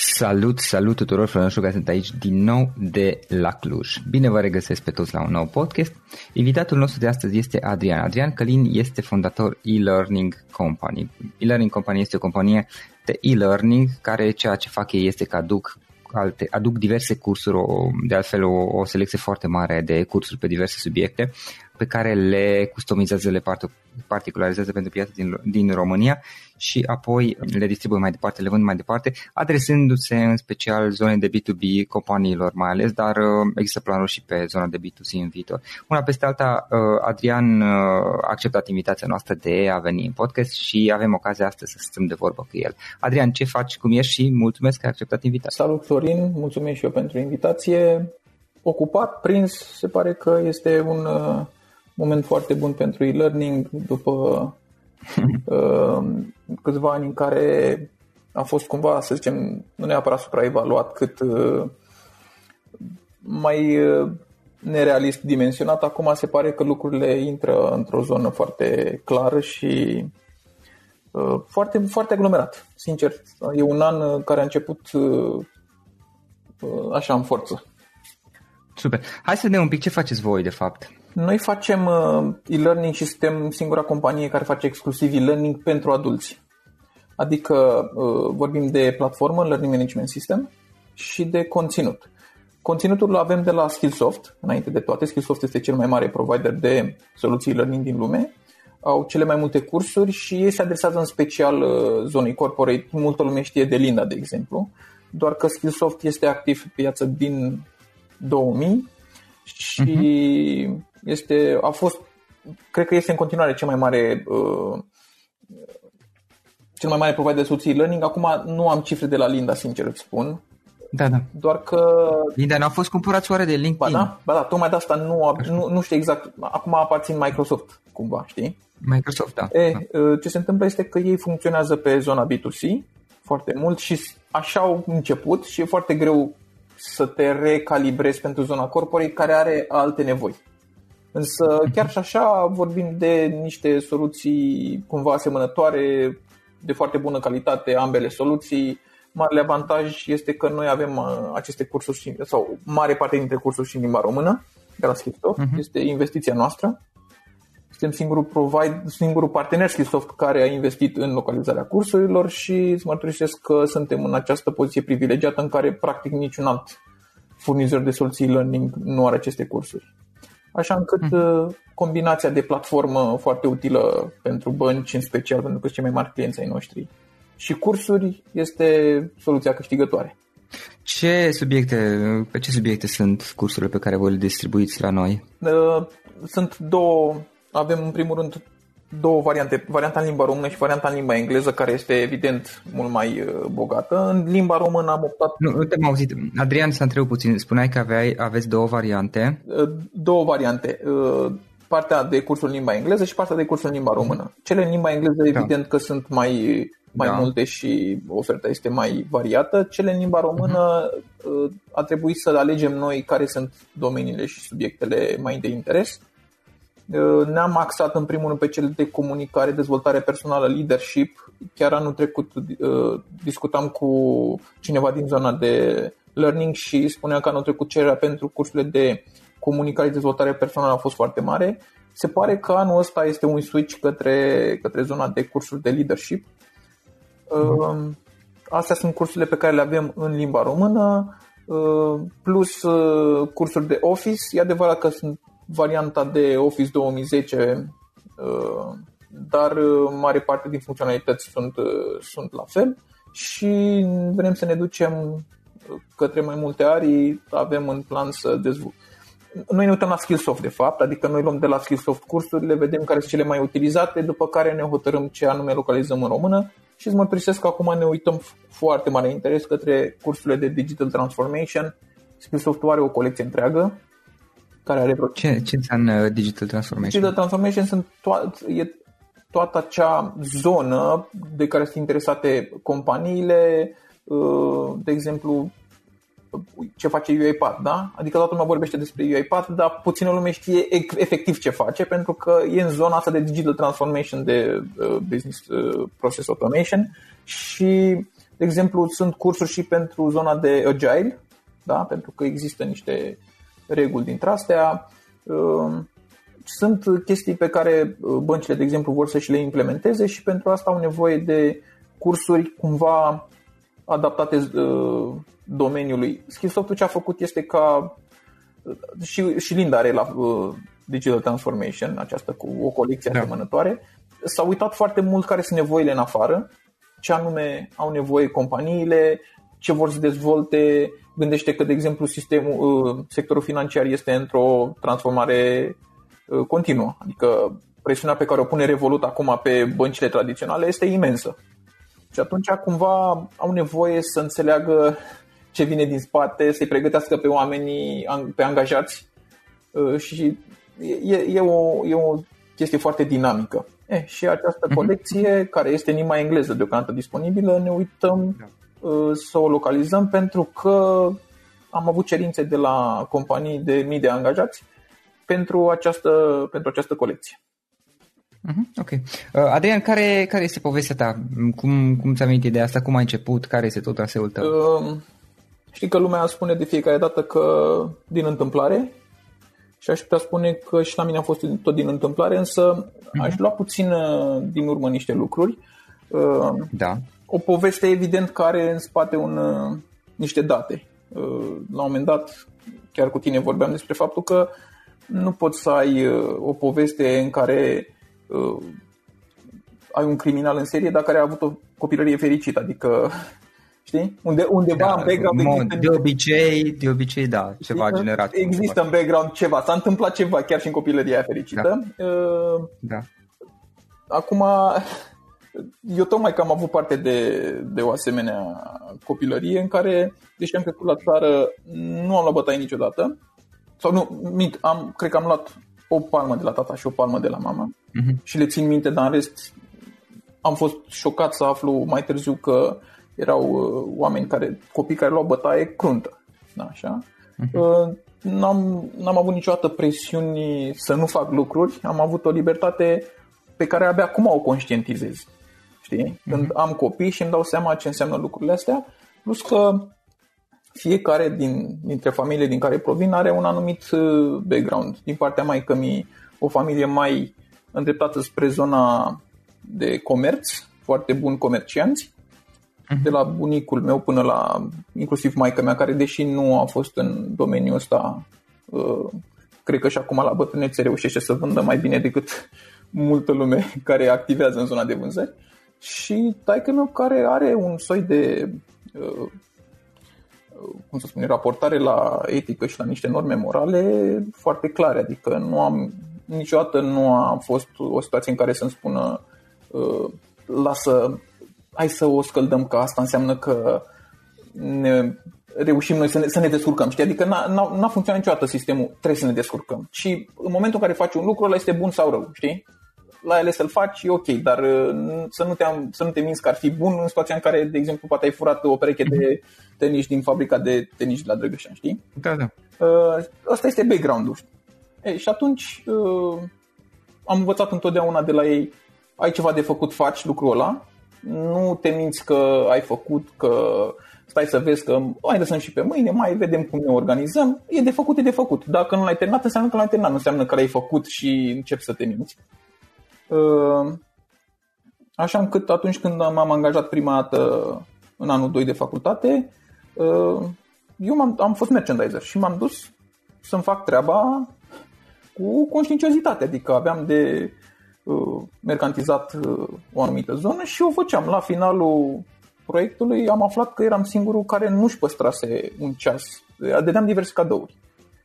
Salut, salut tuturor, Florin că sunt aici din nou de la Cluj. Bine vă regăsesc pe toți la un nou podcast. Invitatul nostru de astăzi este Adrian. Adrian Călin este fondator e-learning company. E-learning company este o companie de e-learning care ceea ce fac ei este că aduc alte, aduc diverse cursuri, o, de altfel o, o selecție foarte mare de cursuri pe diverse subiecte pe care le customizează, le particularizează pentru piața din, din România și apoi le distribuie mai departe, le vând mai departe, adresându-se în special zone de B2B, companiilor mai ales, dar uh, există planuri și pe zona de B2C în viitor. Una peste alta, uh, Adrian uh, a acceptat invitația noastră de a veni în podcast și avem ocazia astăzi să stăm de vorbă cu el. Adrian, ce faci, cum ești și mulțumesc că ai acceptat invitația. Salut Florin, mulțumesc și eu pentru invitație. Ocupat, prins, se pare că este un moment foarte bun pentru e-learning după uh, câțiva ani în care a fost cumva, să zicem, nu neapărat supraevaluat, cât uh, mai uh, nerealist dimensionat. Acum se pare că lucrurile intră într-o zonă foarte clară și uh, foarte, foarte aglomerat. Sincer, e un an care a început uh, așa în forță. Super. Hai să vedem un pic ce faceți voi, de fapt. Noi facem uh, e-learning și suntem singura companie care face exclusiv e-learning pentru adulți. Adică uh, vorbim de platformă, Learning Management System și de conținut. Conținutul îl avem de la Skillsoft, înainte de toate. Skillsoft este cel mai mare provider de soluții learning din lume. Au cele mai multe cursuri și ei se adresează în special uh, zonei corporate. Multă lume știe de Linda, de exemplu, doar că Skillsoft este activ pe piață din 2000 și uh-huh. este, a fost, cred că este în continuare cel mai mare uh, cel mai mare provider de soluții learning. Acum nu am cifre de la Linda, sincer îți spun. Da, da. Doar că... Linda, n-au fost cumpărați oare de LinkedIn? Ba da, ba da tocmai de asta nu, nu, nu știu exact. Acum aparțin Microsoft, cumva, știi? Microsoft, da. E, da. ce se întâmplă este că ei funcționează pe zona B2C foarte mult și așa au început și e foarte greu să te recalibrezi pentru zona corporei care are alte nevoi. Însă chiar și așa vorbim de niște soluții cumva asemănătoare, de foarte bună calitate, ambele soluții. Marele avantaj este că noi avem uh, aceste cursuri sau mare parte dintre cursuri și în limba română de la Skillsoft. Uh-huh. Este investiția noastră. Suntem singurul, provide, singurul partener Skillsoft care a investit în localizarea cursurilor și îți mărturisesc că suntem în această poziție privilegiată în care practic niciun alt furnizor de soluții learning nu are aceste cursuri. Așa încât hmm. combinația de platformă foarte utilă pentru bănci, în special pentru că cei mai mari clienți ai noștri, și cursuri este soluția câștigătoare. Ce subiecte, pe ce subiecte sunt cursurile pe care voi le distribuiți la noi? Uh, sunt două, avem în primul rând două variante, varianta în limba română și varianta în limba engleză, care este evident mult mai uh, bogată. În limba română am optat... Nu, nu te-am auzit. Adrian, să întreb puțin. Spuneai că aveai, aveți două variante. Uh, două variante. Uh, partea de cursul în limba engleză și partea de cursul în limba română. Cele în limba engleză, da. evident că sunt mai, mai da. multe și oferta este mai variată. Cele în limba română uh-huh. a trebuit să alegem noi care sunt domeniile și subiectele mai de interes Uh, ne-am axat în primul rând pe cele de comunicare, dezvoltare personală, leadership. Chiar anul trecut uh, discutam cu cineva din zona de learning și spunea că anul trecut cererea pentru cursurile de comunicare și dezvoltare personală a fost foarte mare. Se pare că anul ăsta este un switch către, către zona de cursuri de leadership. Mm. Astea sunt cursurile pe care le avem în limba română, plus cursuri de office. E adevărat că sunt varianta de Office 2010, uh, dar uh, mare parte din funcționalități sunt, uh, sunt la fel și vrem să ne ducem către mai multe arii, avem în plan să dezvoltăm. Noi ne uităm la Skillsoft de fapt, adică noi luăm de la Skillsoft cursurile, vedem care sunt cele mai utilizate, după care ne hotărâm ce anume localizăm în română și îți mărturisesc că acum ne uităm foarte mare interes către cursurile de Digital Transformation. Skillsoft are o colecție întreagă care are vreo... Ce, ce înseamnă Digital Transformation? Digital Transformation sunt to- e toată acea zonă de care sunt interesate companiile, uh, de exemplu, ce face UiPath, da? Adică toată lumea vorbește despre UiPath, dar puțină lume știe efectiv ce face, pentru că e în zona asta de digital transformation, de uh, business uh, process automation și, de exemplu, sunt cursuri și pentru zona de agile, da? Pentru că există niște reguli dintre astea. Ehm, sunt chestii pe care uh, băncile, de exemplu, vor să și le implementeze și pentru asta au nevoie de cursuri cumva adaptate uh, domeniului. Skillsoft ce a făcut este ca uh, și, și Linda are la Digital Transformation, aceasta cu o colecție da. asemănătoare, s-a uitat foarte mult care sunt nevoile în afară, ce anume au nevoie companiile, ce vor să dezvolte, gândește că, de exemplu, sistemul, uh, sectorul financiar este într-o transformare uh, continuă. Adică presiunea pe care o pune Revolut acum pe băncile tradiționale este imensă. Și atunci cumva au nevoie să înțeleagă ce vine din spate, să-i pregătească pe oamenii, pe angajați uh, și e, e, o, e o chestie foarte dinamică. E, și această mhm. colecție, care este în limba engleză deocamdată disponibilă, ne uităm da. Uh, să o localizăm pentru că am avut cerințe de la companii de mii de angajați pentru această, pentru această colecție. Uh-huh, ok. Uh, Adrian, care, care este povestea ta? Cum, cum ți-a venit ideea asta? Cum ai început? Care este tot traseul tău? Uh, Știi că lumea spune de fiecare dată că din întâmplare și aș putea spune că și la mine a fost tot din întâmplare, însă mm-hmm. aș lua puțin uh, din urmă niște lucruri. Uh, da. O poveste evident care are în spate un, uh, niște date. La un moment dat, chiar cu tine vorbeam despre faptul că nu poți să ai o poveste în care ai un criminal în serie, dar care a avut o copilărie fericită. Adică Știi? Unde, undeva da, în background mod, există... De obicei, de obicei, da, ceva există, generat. Există în background ceva, s-a întâmplat ceva chiar și în copilăria fericită. Da. Uh, da. Acum, eu tocmai că am avut parte de, de o asemenea copilărie în care, deși am crescut la țară, nu am luat bătaie niciodată. Sau nu, mint, am, cred că am luat o palmă de la tata și o palmă de la mama uh-huh. și le țin minte, dar în rest am fost șocat să aflu mai târziu că erau uh, oameni care, copii care luau bătaie cruntă. Da, așa. Uh-huh. N-am, n-am avut niciodată presiuni să nu fac lucruri, am avut o libertate pe care abia acum o conștientizez. Știi? Când uh-huh. am copii și îmi dau seama ce înseamnă lucrurile astea, plus că fiecare din, dintre familiile din care provin are un anumit uh, background. Din partea mai că mi o familie mai îndreptată spre zona de comerț, foarte buni comercianți, Mhm. de la bunicul meu până la inclusiv maica mea, care deși nu a fost în domeniul ăsta, uh, cred că și acum la bătrânețe reușește să vândă mai bine decât multă lume care activează în zona de vânzări. Și taică meu care are un soi de uh, cum să spun, raportare la etică și la niște norme morale foarte clare. Adică nu am, niciodată nu a fost o situație în care să-mi spună uh, lasă hai să o scăldăm, că asta înseamnă că ne reușim noi să ne, să ne descurcăm. Știi? Adică n-a, n-a, n-a funcționat niciodată sistemul, trebuie să ne descurcăm. Și în momentul în care faci un lucru, ăla este bun sau rău, știi? La ele să-l faci, e ok, dar uh, să nu, te am, să nu te minți că ar fi bun în situația în care, de exemplu, poate ai furat o pereche de tenis din fabrica de tenis de la Drăgășan, știi? Da, da. Uh, ăsta este background-ul. Ei, și atunci uh, am învățat întotdeauna de la ei, ai ceva de făcut, faci lucrul ăla nu te minți că ai făcut, că stai să vezi că mai lăsăm și pe mâine, mai vedem cum ne organizăm. E de făcut, e de făcut. Dacă nu l-ai terminat, înseamnă că l-ai terminat, nu înseamnă că l-ai făcut și începi să te minți. Uh, așa încât atunci când m-am angajat prima dată în anul 2 de facultate, uh, eu am am fost merchandiser și m-am dus să-mi fac treaba cu conștiinciozitate, adică aveam de Uh, mercantizat uh, o anumită zonă și o făceam. La finalul proiectului am aflat că eram singurul care nu-și păstrase un ceas. Dădeam diverse cadouri.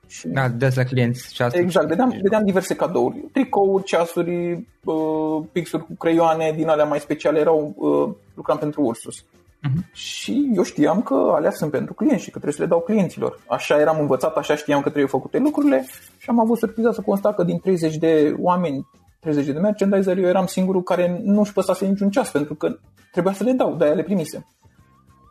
Și... Da, des la clienți ceasuri. Exact, dădeam, dădeam diverse cadouri. Tricouri, ceasuri, uh, pixuri cu creioane din alea mai speciale erau, lucram pentru Ursus. Uh-huh. Și eu știam că alea sunt pentru clienți și că trebuie să le dau clienților. Așa eram învățat, așa știam că trebuie făcute lucrurile și am avut surpriza să constat că din 30 de oameni 30 de merchandiser, eu eram singurul care nu își păsase niciun ceas, pentru că trebuia să le dau, de-aia le primise.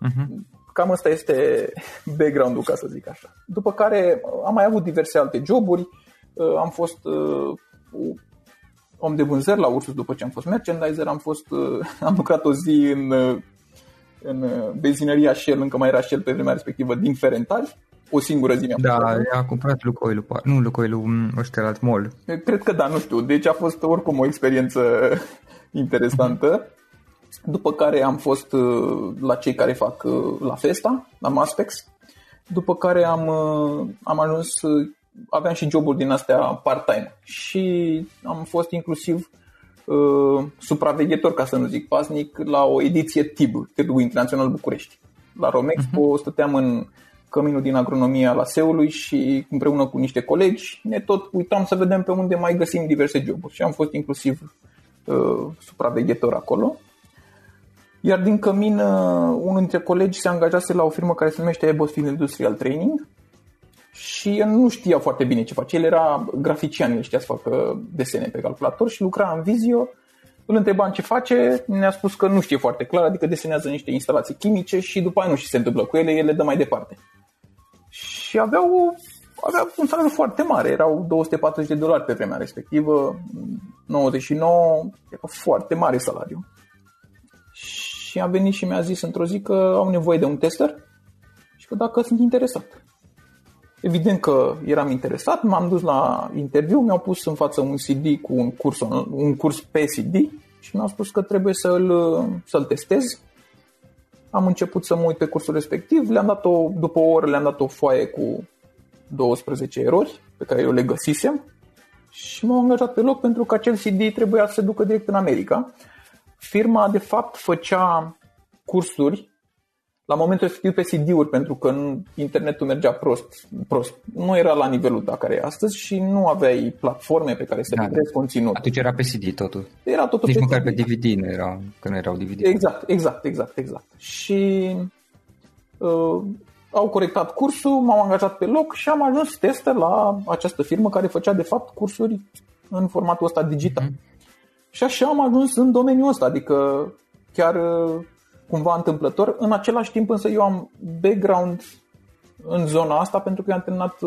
Uh-huh. Cam asta este background-ul, ca să zic așa. După care am mai avut diverse alte joburi, uh, am fost uh, om de vânzări la Ursus după ce am fost merchandiser, am, fost, uh, am lucrat o zi în, în benzinăria Shell, încă mai era Shell pe vremea respectivă, din Ferentari, o singură zi mi-am Da, a cumpărat Lucoil, nu Lucoil, ăștia alt mall. Cred că da, nu știu. Deci a fost oricum o experiență interesantă. După care am fost uh, la cei care fac uh, la Festa, la Maspex. După care am, uh, am ajuns, aveam și joburi din astea part-time și am fost inclusiv uh, supraveghetor, ca să nu zic pasnic, la o ediție TIB, Târgul Internațional București. La Romexpo uh-huh. stăteam în căminul din agronomia la Seului și împreună cu niște colegi ne tot uitam să vedem pe unde mai găsim diverse joburi și am fost inclusiv uh, supraveghetor acolo. Iar din cămin, uh, unul dintre colegi se angajase la o firmă care se numește Ebosfield Industrial Training și el nu știa foarte bine ce face. El era grafician, el știa să facă desene pe calculator și lucra în Visio. Îl întrebam ce face, ne-a spus că nu știe foarte clar, adică desenează niște instalații chimice și după aia nu știe ce se întâmplă cu ele, el le dă mai departe și aveau, aveau un salariu foarte mare, erau 240 de dolari pe vremea respectivă, 99, era foarte mare salariu. Și a venit și mi-a zis într-o zi că au nevoie de un tester și că dacă sunt interesat. Evident că eram interesat, m-am dus la interviu, mi-au pus în față un CD cu un curs, un curs pe CD și mi-au spus că trebuie să-l, să-l testez. Am început să mă uit pe cursul respectiv, le-am dat o, după o oră le-am dat o foaie cu 12 erori pe care eu le găsisem și m-am angajat pe loc pentru că acel CD trebuia să se ducă direct în America. Firma, de fapt, făcea cursuri la momentul respectiv pe CD-uri, pentru că internetul mergea prost, prost. Nu era la nivelul ta care e astăzi și nu aveai platforme pe care să da, livrezi conținut. Atunci era pe CD totul. Era totul Nici pe măcar CD. pe DVD nu era, că nu erau DVD. Exact, exact, exact, exact. Și uh, au corectat cursul, m-au angajat pe loc și am ajuns testă la această firmă care făcea de fapt cursuri în formatul ăsta digital. Mm-hmm. Și așa am ajuns în domeniul ăsta, adică chiar cumva întâmplător. În același timp însă eu am background în zona asta pentru că eu am terminat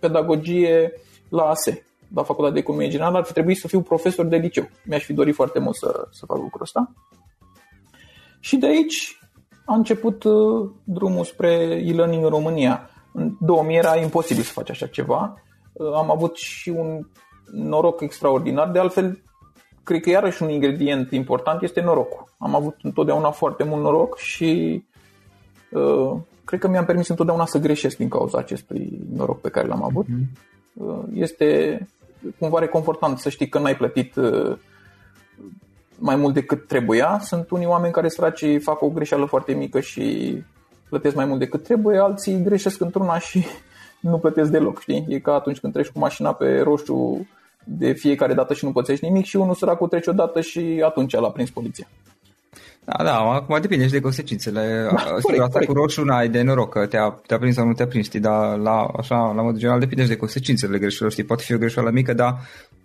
pedagogie la ASE, la Facultatea de Economie Generală, ar fi trebuit să fiu profesor de liceu. Mi-aș fi dorit foarte mult să, să fac lucrul ăsta. Și de aici a început drumul spre e-learning în România. În 2000 era imposibil să faci așa ceva. Am avut și un noroc extraordinar. De altfel, cred că iarăși un ingredient important este norocul. Am avut întotdeauna foarte mult noroc și uh, cred că mi-am permis întotdeauna să greșesc din cauza acestui noroc pe care l-am avut. Uh, este cumva reconfortant să știi că n-ai plătit uh, mai mult decât trebuia. Sunt unii oameni care săraci fac o greșeală foarte mică și plătesc mai mult decât trebuie, alții greșesc într-una și nu plătesc deloc, știi? E ca atunci când treci cu mașina pe roșu de fiecare dată și nu pățești nimic și unul săracul trece o dată și atunci l-a prins poliția. Da, da, acum depinde și de consecințele. Da, corect, asta corect. cu roșu n-ai de noroc că te-a, te-a prins sau nu te-a prins, știi, dar la, așa, la modul general depinde și de consecințele greșelor, știi, poate fi o greșeală mică, dar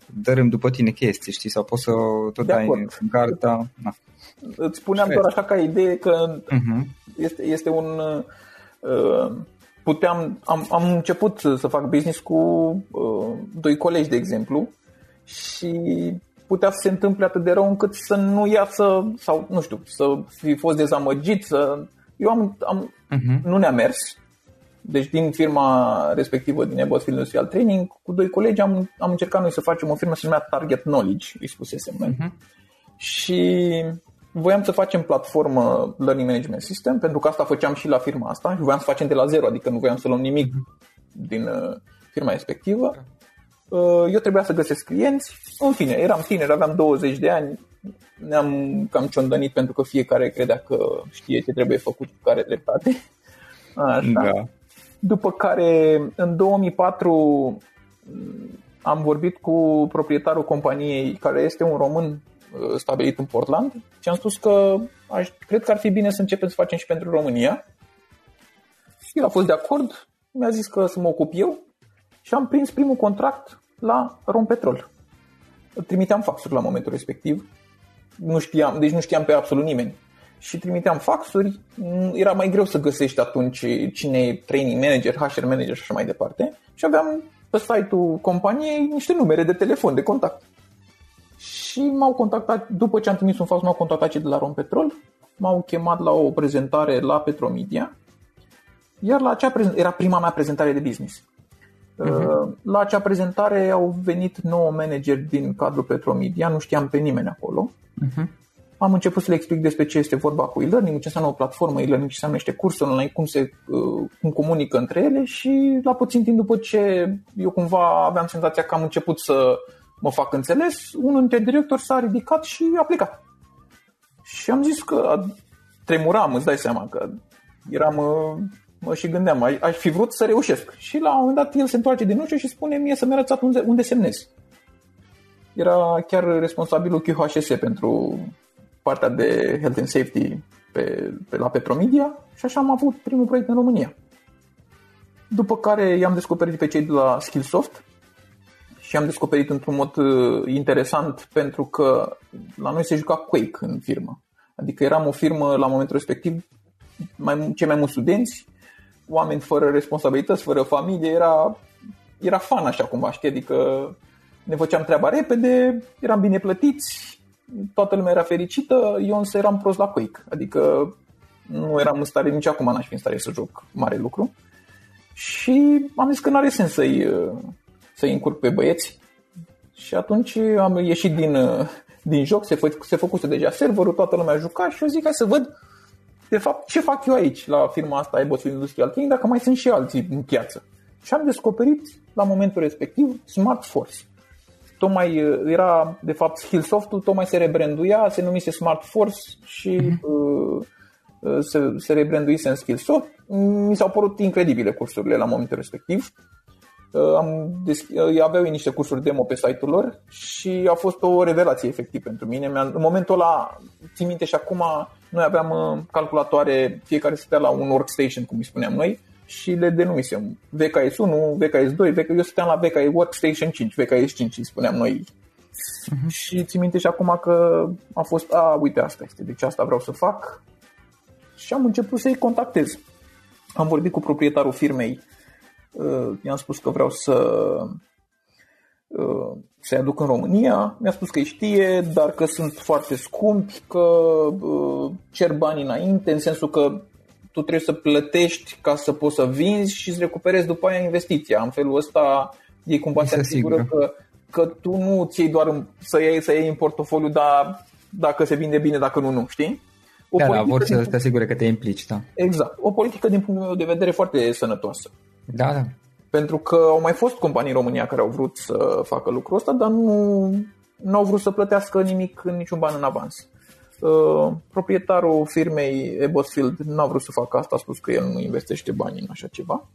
dărâm după tine chestii, știi, sau poți să tot de ai acord. în carta. Na. Îți spuneam doar așa ca idee că uh-huh. este, este un... Uh, puteam, am, am început să fac business cu uh, doi colegi, de exemplu, și putea să se întâmple atât de rău încât să nu iasă, sau nu știu, să fi fost dezamăgit, să... Eu am, am uh-huh. nu ne-a mers, deci din firma respectivă, din Ebos Industrial Training, cu doi colegi am, am încercat noi să facem o firmă se numea Target Knowledge, îi spusesem noi. Uh-huh. Și voiam să facem platformă Learning Management System, pentru că asta făceam și la firma asta și voiam să facem de la zero, adică nu voiam să luăm nimic din uh, firma respectivă. Uh, eu trebuia să găsesc clienți, în fine, eram tineri, aveam 20 de ani, ne-am cam ciondănit pentru că fiecare credea că știe ce trebuie făcut cu care dreptate. Așa. Da. După care, în 2004, am vorbit cu proprietarul companiei, care este un român stabilit în Portland și am spus că aș, cred că ar fi bine să începem să facem și pentru România. El a fost de acord, mi-a zis că să mă ocup eu și am prins primul contract la Rompetrol. Trimiteam faxuri la momentul respectiv, nu știam, deci nu știam pe absolut nimeni. Și trimiteam faxuri, era mai greu să găsești atunci cine e training manager, HR manager și așa mai departe. Și aveam pe site-ul companiei niște numere de telefon, de contact. Și m-au contactat, după ce am trimis un fax, m-au contactat cei de la Rompetrol, m-au chemat la o prezentare la Petromedia, iar la acea prezentare, era prima mea prezentare de business. Uh-huh. La acea prezentare au venit 9 manageri din cadrul Petromedia, nu știam pe nimeni acolo. Uh-huh. Am început să le explic despre ce este vorba cu e-learning, ce înseamnă o platformă e-learning, ce înseamnă niște cursuri online, cum se uh, cum comunică între ele și la puțin timp după ce eu cumva aveam senzația că am început să mă fac înțeles, unul dintre directori s-a ridicat și a plecat. Și am zis că tremuram, îți dai seama că eram, mă și gândeam, aș fi vrut să reușesc. Și la un moment dat el se întoarce din ușă și spune mie să-mi arăți unde, unde semnez. Era chiar responsabilul QHSS pentru partea de Health and Safety pe, pe la Petromedia și așa am avut primul proiect în România. După care i-am descoperit pe cei de la Skillsoft, și am descoperit într-un mod uh, interesant pentru că la noi se juca Quake în firmă. Adică eram o firmă la momentul respectiv, mai, cei mai mulți studenți, oameni fără responsabilități, fără familie, era, era fan așa cumva, știi? Adică ne făceam treaba repede, eram bine plătiți, toată lumea era fericită, eu însă eram prost la Quake. Adică nu eram în stare, nici acum n-aș fi în stare să joc mare lucru. Și am zis că nu are sens să-i, să-i încurc pe băieți. Și atunci am ieșit din, din joc, se, fă, se făcuse deja serverul, toată lumea juca și eu zic hai să văd de fapt ce fac eu aici la firma asta Ebotfield Industrial King dacă mai sunt și alții în piață. Și am descoperit la momentul respectiv Smart Force. Tocmai era, de fapt, Skillsoft-ul tocmai se rebranduia, se numise Smart Force și uh-huh. uh, se, se rebranduise în Skillsoft. Mi s-au părut incredibile cursurile la momentul respectiv. Uh, am desch- uh, aveau niște cursuri demo pe site-ul lor și a fost o revelație efectiv pentru mine. În momentul ăla, țin minte și acum, noi aveam uh, calculatoare, fiecare stătea la un workstation, cum îi spuneam noi, și le denumisem VKS 1, VKS 2, VK... eu stăteam la VKS Workstation 5, VKS 5 îi spuneam noi. Uh-huh. Și țin minte și acum că a fost, a, uite asta este, deci asta vreau să fac. Și am început să-i contactez. Am vorbit cu proprietarul firmei, uh, i-am spus că vreau să uh, să-i aduc în România. Mi-a spus că îi știe, dar că sunt foarte scumpi, că uh, cer bani înainte, în sensul că tu trebuie să plătești ca să poți să vinzi și să recuperezi după aia investiția. În felul ăsta ei cumva se asigură că, că tu nu ți iei doar să iei, să iei în portofoliu, dar dacă se vinde bine, dacă nu, nu, știi? O da, da, vor să te asigure că te implici, da. Exact. O politică din punctul meu de vedere foarte sănătoasă. Da, da. Pentru că au mai fost companii în România care au vrut să facă lucrul ăsta, dar nu, nu au vrut să plătească nimic, niciun ban în avans. Uh, proprietarul firmei Ebosfield n-a vrut să facă asta, a spus că el nu investește bani în așa ceva.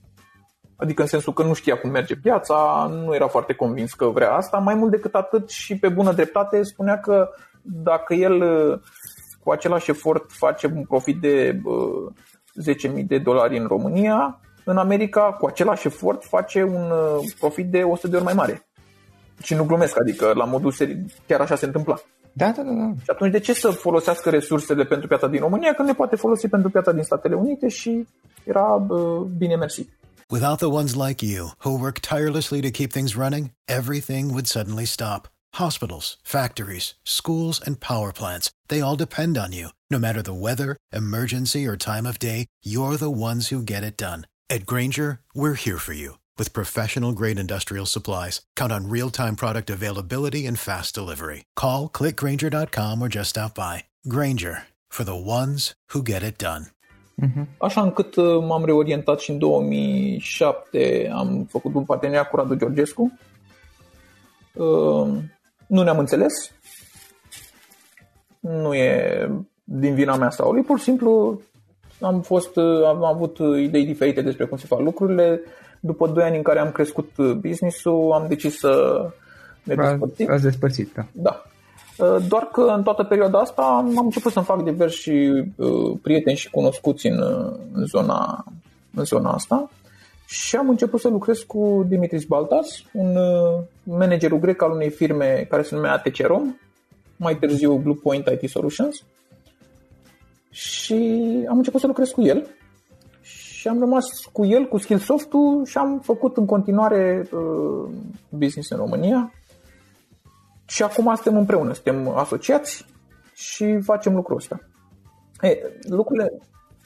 Adică în sensul că nu știa cum merge piața, nu era foarte convins că vrea asta. Mai mult decât atât și pe bună dreptate spunea că dacă el uh, cu același efort face un profit de uh, 10.000 de dolari în România, în America cu același efort face un uh, profit de 100 de ori mai mare. Și nu glumesc, adică la modul seri, chiar așa se întâmpla. Da, da, da, da. Și atunci de ce să folosească resursele pentru piața din România când ne poate folosi pentru piața din Statele Unite și era uh, bine mersi. Without the ones like you, who work tirelessly to keep things running, everything would suddenly stop. Hospitals, factories, schools, and power plants, they all depend on you. No matter the weather, emergency, or time of day, you're the ones who get it done. At Granger, we're here for you with professional grade industrial supplies. Count on real time product availability and fast delivery. Call clickgranger.com or just stop by. Granger for the ones who get it done. Mm-hmm. Așa încât uh, m-am reorientat și în 2007 am făcut un parteneriat cu Radu Georgescu. Uh, nu ne-am înțeles. Nu e din vina mea sau lui, pur și simplu am fost, uh, am avut idei diferite despre cum se fac lucrurile după 2 ani în care am crescut uh, business-ul, am decis să ne despărțim. Ați despărțit, da. Da. Uh, doar că în toată perioada asta am început să-mi fac diversi uh, prieteni și cunoscuți în, în, zona, în zona asta și am început să lucrez cu Dimitris Baltas, un managerul grec al unei firme care se numea ATC Rom, mai târziu Blue Point IT Solutions și am început să lucrez cu el și am rămas cu el, cu Skillsoft-ul și am făcut în continuare uh, business în România. Și acum suntem împreună, suntem asociați și facem lucrul ăsta. E, lucrurile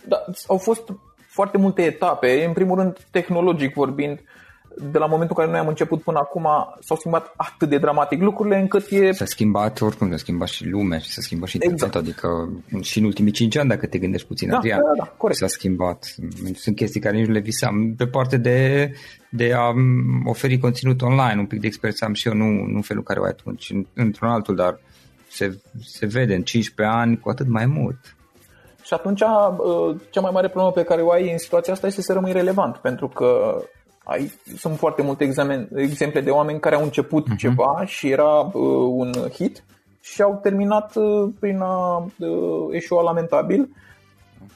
da, au fost foarte multe etape, în primul rând tehnologic vorbind, uh, de la momentul în care noi am început până acum s-au schimbat atât de dramatic lucrurile încât e... S-a schimbat oricum, s-a schimbat și lumea și s-a schimbat și exact. adică și în ultimii 5 ani dacă te gândești puțin, da, Adrian, da, da, corect. s-a schimbat. Sunt chestii care nici nu le visam. Pe parte de, de a oferi conținut online, un pic de experiență am și eu, nu, nu felul care o ai atunci, într-un altul, dar se, se vede în 15 ani cu atât mai mult. Și atunci uh, cea mai mare problemă pe care o ai în situația asta este să rămâi relevant, pentru că ai, sunt foarte multe examen, exemple de oameni care au început uh-huh. ceva și era uh, un hit și au terminat uh, prin a uh, eșua lamentabil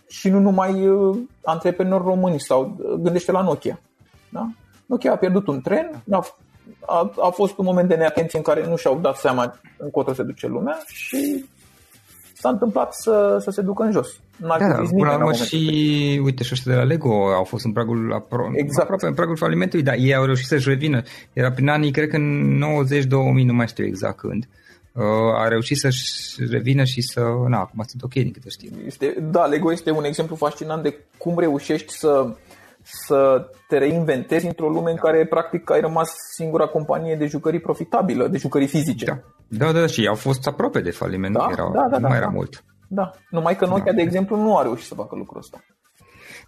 și nu numai uh, antreprenori români sau uh, gândește la Nokia. Da? Nokia a pierdut un tren, a, a, a fost un moment de neatenție în care nu și-au dat seama încotro se duce lumea și s-a întâmplat să, să se ducă în jos. N-ar da, până la și, uite, și ăștia de la Lego au fost în pragul, apro- exact. aproape în pragul falimentului, dar ei au reușit să-și revină. Era prin anii, cred că în 90-2000, nu mai știu exact când. a reușit să-și revină și să, na, acum sunt ok din câte știu. Este, da, Lego este un exemplu fascinant de cum reușești să, să te reinventezi într-o lume în care practic ai rămas singura companie de jucării profitabilă, de jucării fizice. Da, da, da și au fost aproape de faliment, da, erau, da, da, nu da, mai era da. mult. Da, numai că Nokia, da. de exemplu, nu a reușit să facă lucrul ăsta.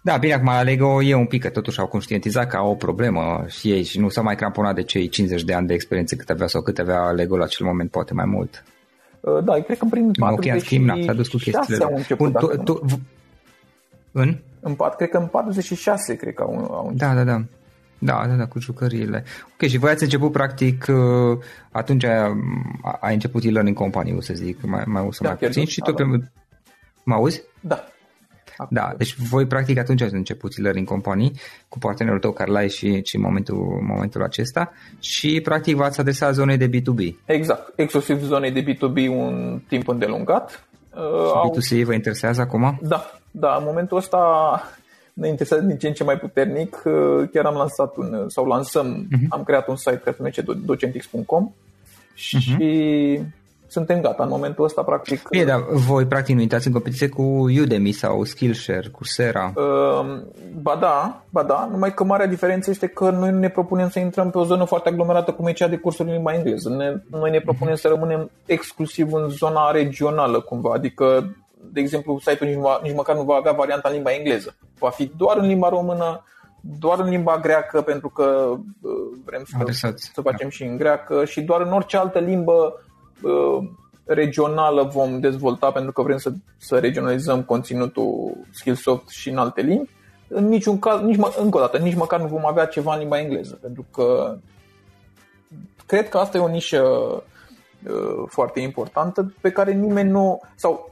Da, bine, acum la Lego e un pic că totuși au conștientizat că au o problemă și ei și nu s-au mai cramponat de cei 50 de ani de experiență cât avea sau cât avea Lego la acel moment, poate mai mult. Uh, da, cred că în primul 40 Ok, schimb, s-a dus cu chestiile au început. tu, tu, în? În, cred că în 46, cred că au, au început. Da, da, da. Da, da, da, cu jucăriile. Ok, și voi ați început practic, uh, atunci a, a început e-learning company, o să zic, mai, mai o să da, mai puțin și tot pe... Mă auzi? Da. Da, deci voi practic atunci ați început learning company cu partenerul tău Carlai și, și momentul, momentul acesta și practic v-ați adresat zonei de B2B. Exact, exclusiv zonei de B2B un timp îndelungat. Și B2C vă interesează acum? Da, da, în momentul ăsta ne interesează din ce în ce mai puternic. Chiar am lansat un, sau lansăm, uh-huh. am creat un site care se numește docentix.com și uh-huh suntem gata în momentul ăsta, practic. Bine, dar voi practic nu intrați în competiție cu Udemy sau Skillshare, cu Sera? Uh, ba da, ba da, numai că marea diferență este că noi nu ne propunem să intrăm pe o zonă foarte aglomerată cum e cea de cursuri în limba engleză. Ne, noi ne propunem să rămânem exclusiv în zona regională cumva, adică de exemplu, site-ul nici, nici măcar nu va avea varianta în limba engleză. Va fi doar în limba română, doar în limba greacă, pentru că uh, vrem să, să facem da. și în greacă și doar în orice altă limbă Uh, regională vom dezvolta pentru că vrem să, să regionalizăm conținutul Skillsoft și în alte limbi. În niciun caz, nici mă, încă o dată, nici măcar nu vom avea ceva în limba engleză, pentru că cred că asta e o nișă uh, foarte importantă pe care nimeni nu, sau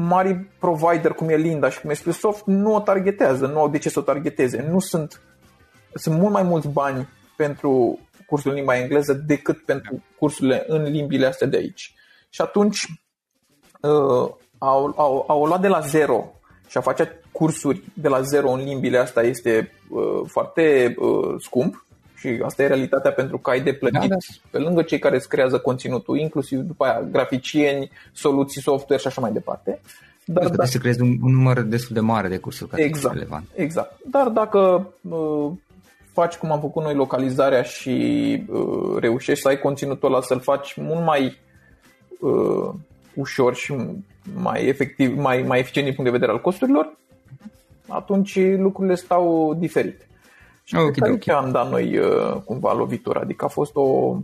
mari provider cum e Linda și cum e Skillsoft nu o targetează, nu au de ce să o targeteze. Nu sunt, sunt mult mai mulți bani pentru cursul în limba engleză decât pentru cursurile în limbile astea de aici. Și atunci uh, au, au, au luat de la zero și a face cursuri de la zero în limbile astea este uh, foarte uh, scump și asta e realitatea pentru că ai de plătit da, da. pe lângă cei care îți creează conținutul, inclusiv după aia graficieni, soluții software și așa mai departe. Dar da, trebuie să creezi un, un număr destul de mare de cursuri ca exact, relevant. Exact. Dar dacă uh, faci cum am făcut noi localizarea și uh, reușești să ai conținutul ăla, să-l faci mult mai uh, ușor și mai efectiv, mai, mai eficient din punct de vedere al costurilor, atunci lucrurile stau diferite. Și okay, cred okay. că am dat noi uh, cumva lovitura, adică a fost o,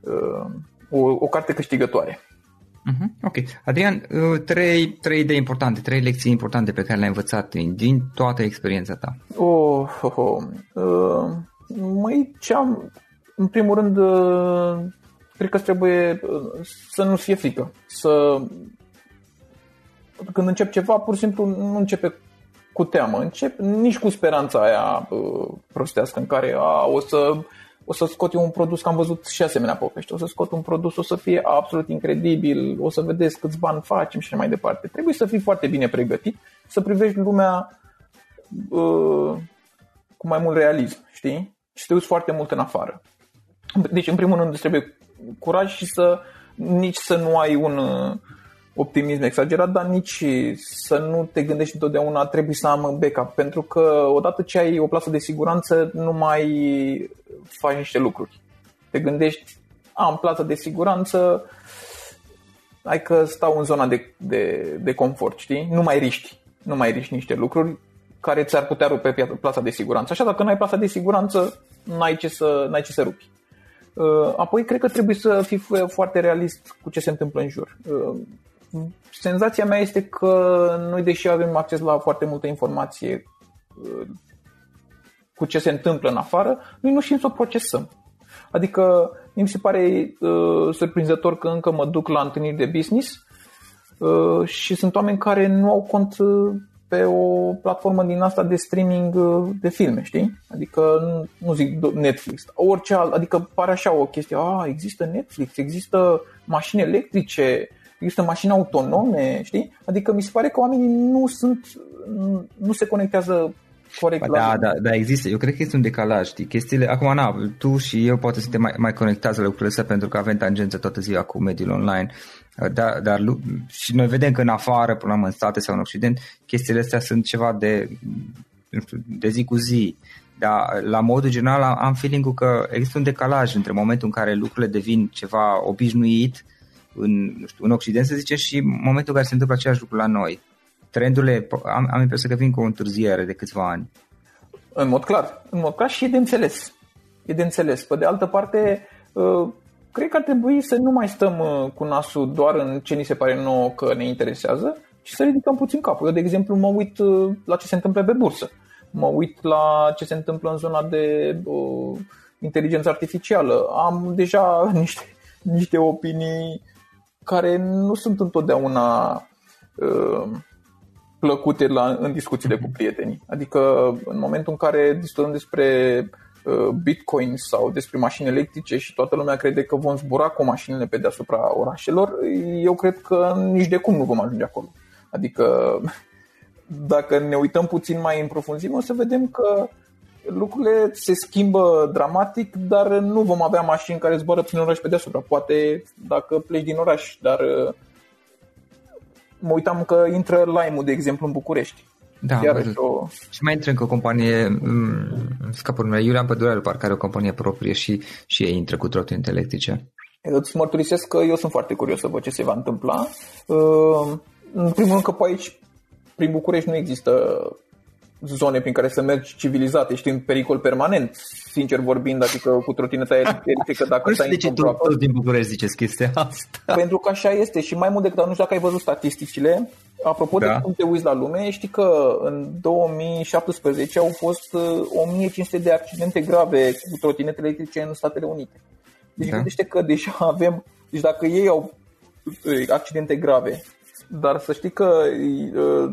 uh, o, o carte câștigătoare. Uh-huh. Ok. Adrian, uh, trei, trei idei importante, trei lecții importante pe care le-ai învățat din, din toată experiența ta. Oh, oh, oh. Uh, mai ce am, în primul rând, uh, cred că trebuie uh, să nu fie frică. Să când încep ceva, pur și simplu nu începe cu teamă, încep nici cu speranța aia uh, prostească în care a, o să o să scot eu un produs, că am văzut și asemenea povești, o să scot un produs, o să fie absolut incredibil, o să vedeți câți bani facem și mai departe. Trebuie să fii foarte bine pregătit, să privești lumea uh, cu mai mult realism, știi? Și să te uiți foarte mult în afară. Deci, în primul rând, trebuie curaj și să nici să nu ai un, uh, optimism exagerat, dar nici să nu te gândești întotdeauna trebuie să am backup, pentru că odată ce ai o plasă de siguranță nu mai faci niște lucruri. Te gândești, am plasă de siguranță, hai că stau în zona de, de, de confort, știi? Nu mai riști, nu mai riști niște lucruri care ți-ar putea rupe plasa de siguranță. Așa, dacă nu ai plasa de siguranță, n-ai ce să, n-ai ce să rupi. Uh, apoi, cred că trebuie să fii foarte realist cu ce se întâmplă în jur. Uh, senzația mea este că noi, deși avem acces la foarte multă informație uh, cu ce se întâmplă în afară, noi nu știm să o procesăm. Adică mi se pare uh, surprinzător că încă mă duc la întâlniri de business uh, și sunt oameni care nu au cont uh, pe o platformă din asta de streaming uh, de filme, știi? Adică nu, nu zic Netflix, orice alt, adică pare așa o chestie, a, există Netflix, există mașini electrice, există mașini autonome, știi? Adică mi se pare că oamenii nu sunt, nu se conectează Corect. Ba, da, da, da, există. Eu cred că este un decalaj, știi? Chestiile, acum, na, tu și eu poate suntem mai, mai conectați la lucrurile astea pentru că avem tangență toată ziua cu mediul online, dar, dar și noi vedem că în afară, până la în state sau în Occident, chestiile astea sunt ceva de, nu știu, de zi cu zi. Dar la modul general am feeling că există un decalaj între momentul în care lucrurile devin ceva obișnuit în, nu știu, în Occident, să zicem, și momentul în care se întâmplă același lucru la noi trendurile, am, am impresia că vin cu o întârziere de câțiva ani. În mod clar, în mod clar și e de înțeles. E de înțeles. Pe de altă parte, uh, cred că ar trebui să nu mai stăm uh, cu nasul doar în ce ni se pare nouă că ne interesează, și să ridicăm puțin capul. Eu, de exemplu, mă uit uh, la ce se întâmplă pe bursă. Mă uit la ce se întâmplă în zona de uh, inteligență artificială. Am deja niște, niște opinii care nu sunt întotdeauna uh, plăcute la, în discuțiile cu prietenii. Adică în momentul în care discutăm despre uh, bitcoin sau despre mașini electrice și toată lumea crede că vom zbura cu mașinile pe deasupra orașelor, eu cred că nici de cum nu vom ajunge acolo. Adică dacă ne uităm puțin mai în profunzime, o să vedem că lucrurile se schimbă dramatic, dar nu vom avea mașini care zboară prin oraș pe deasupra. Poate dacă pleci din oraș, dar uh, mă uitam că intră Lime, de exemplu, în București. Da, o... și mai intră încă o companie, mm, scapul numele, Iulian Pădureanu, parcă are o companie proprie și, și ei intră cu trotinete electrice. Îți mărturisesc că eu sunt foarte curios să văd ce se va întâmpla. Uh, în primul rând că pe aici, prin București, nu există zone prin care să mergi civilizat, ești în pericol permanent, sincer vorbind, adică cu trotineta electrică dacă stai de ce tu, toți din București ziceți chestia asta? Pentru că așa este și mai mult decât, nu știu dacă ai văzut statisticile, apropo da. de cum te uiți la lume, știi că în 2017 au fost 1500 uh, de accidente grave cu trotinete electrice în Statele Unite. Deci da. gândește că deja avem, deci dacă ei au uh, accidente grave dar să știi că uh,